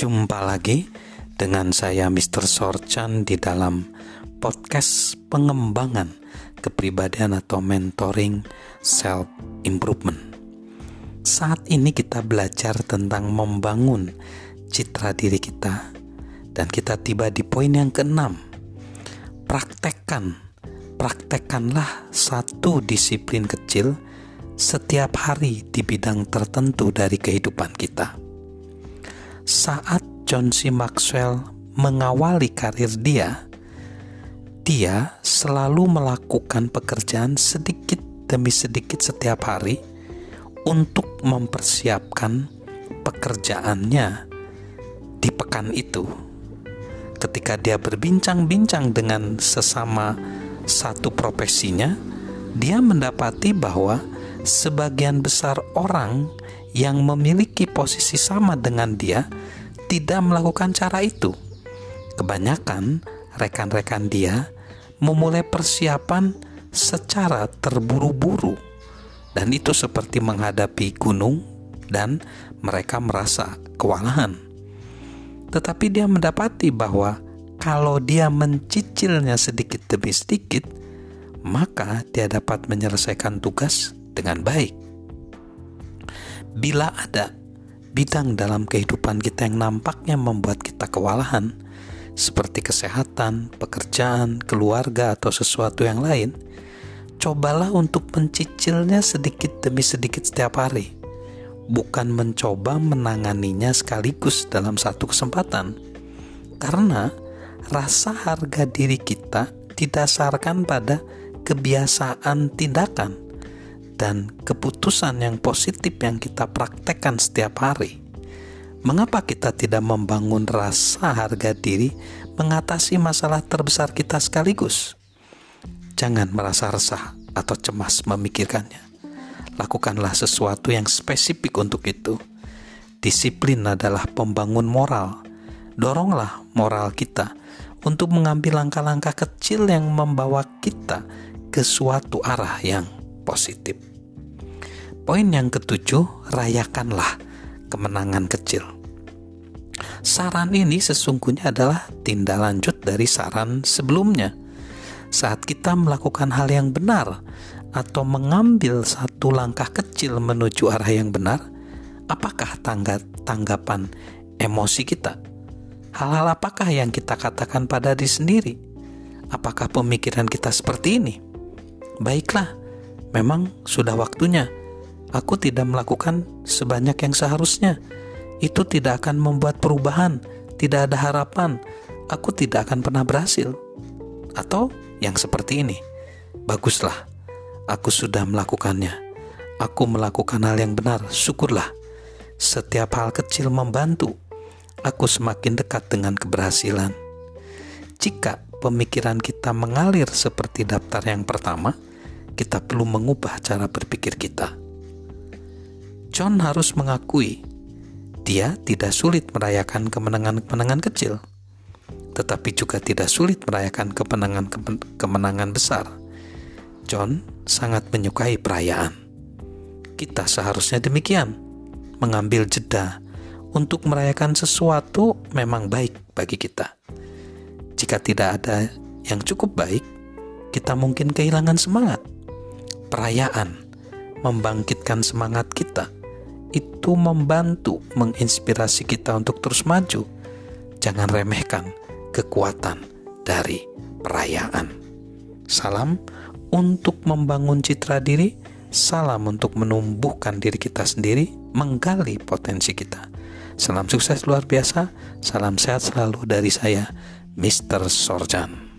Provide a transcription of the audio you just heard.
Jumpa lagi dengan saya Mr. Sorchan di dalam podcast pengembangan kepribadian atau mentoring self improvement. Saat ini kita belajar tentang membangun citra diri kita dan kita tiba di poin yang keenam. Praktekkan, praktekkanlah satu disiplin kecil setiap hari di bidang tertentu dari kehidupan kita saat John C. Maxwell mengawali karir dia, dia selalu melakukan pekerjaan sedikit demi sedikit setiap hari untuk mempersiapkan pekerjaannya di pekan itu. Ketika dia berbincang-bincang dengan sesama satu profesinya, dia mendapati bahwa sebagian besar orang yang memiliki posisi sama dengan dia tidak melakukan cara itu. Kebanyakan rekan-rekan dia memulai persiapan secara terburu-buru, dan itu seperti menghadapi gunung, dan mereka merasa kewalahan. Tetapi dia mendapati bahwa kalau dia mencicilnya sedikit demi sedikit, maka dia dapat menyelesaikan tugas dengan baik. Bila ada bidang dalam kehidupan kita yang nampaknya membuat kita kewalahan, seperti kesehatan, pekerjaan, keluarga, atau sesuatu yang lain, cobalah untuk mencicilnya sedikit demi sedikit setiap hari, bukan mencoba menanganinya sekaligus dalam satu kesempatan, karena rasa harga diri kita didasarkan pada kebiasaan tindakan dan keputusan yang positif yang kita praktekkan setiap hari. Mengapa kita tidak membangun rasa harga diri mengatasi masalah terbesar kita sekaligus? Jangan merasa resah atau cemas memikirkannya. Lakukanlah sesuatu yang spesifik untuk itu. Disiplin adalah pembangun moral. Doronglah moral kita untuk mengambil langkah-langkah kecil yang membawa kita ke suatu arah yang positif. Poin yang ketujuh, rayakanlah kemenangan kecil. Saran ini sesungguhnya adalah tindak lanjut dari saran sebelumnya. Saat kita melakukan hal yang benar atau mengambil satu langkah kecil menuju arah yang benar, apakah tanggap tanggapan emosi kita? Hal-hal apakah yang kita katakan pada diri sendiri? Apakah pemikiran kita seperti ini? Baiklah, memang sudah waktunya aku tidak melakukan sebanyak yang seharusnya. Itu tidak akan membuat perubahan, tidak ada harapan, aku tidak akan pernah berhasil. Atau yang seperti ini, baguslah, aku sudah melakukannya. Aku melakukan hal yang benar, syukurlah. Setiap hal kecil membantu, aku semakin dekat dengan keberhasilan. Jika pemikiran kita mengalir seperti daftar yang pertama, kita perlu mengubah cara berpikir kita. John harus mengakui dia tidak sulit merayakan kemenangan-kemenangan kecil, tetapi juga tidak sulit merayakan kemenangan-kemenangan besar. John sangat menyukai perayaan. Kita seharusnya demikian, mengambil jeda untuk merayakan sesuatu memang baik bagi kita. Jika tidak ada yang cukup baik, kita mungkin kehilangan semangat. Perayaan membangkitkan semangat kita itu membantu menginspirasi kita untuk terus maju. Jangan remehkan kekuatan dari perayaan. Salam untuk membangun citra diri, salam untuk menumbuhkan diri kita sendiri, menggali potensi kita. Salam sukses luar biasa, salam sehat selalu dari saya, Mr. Sorjan.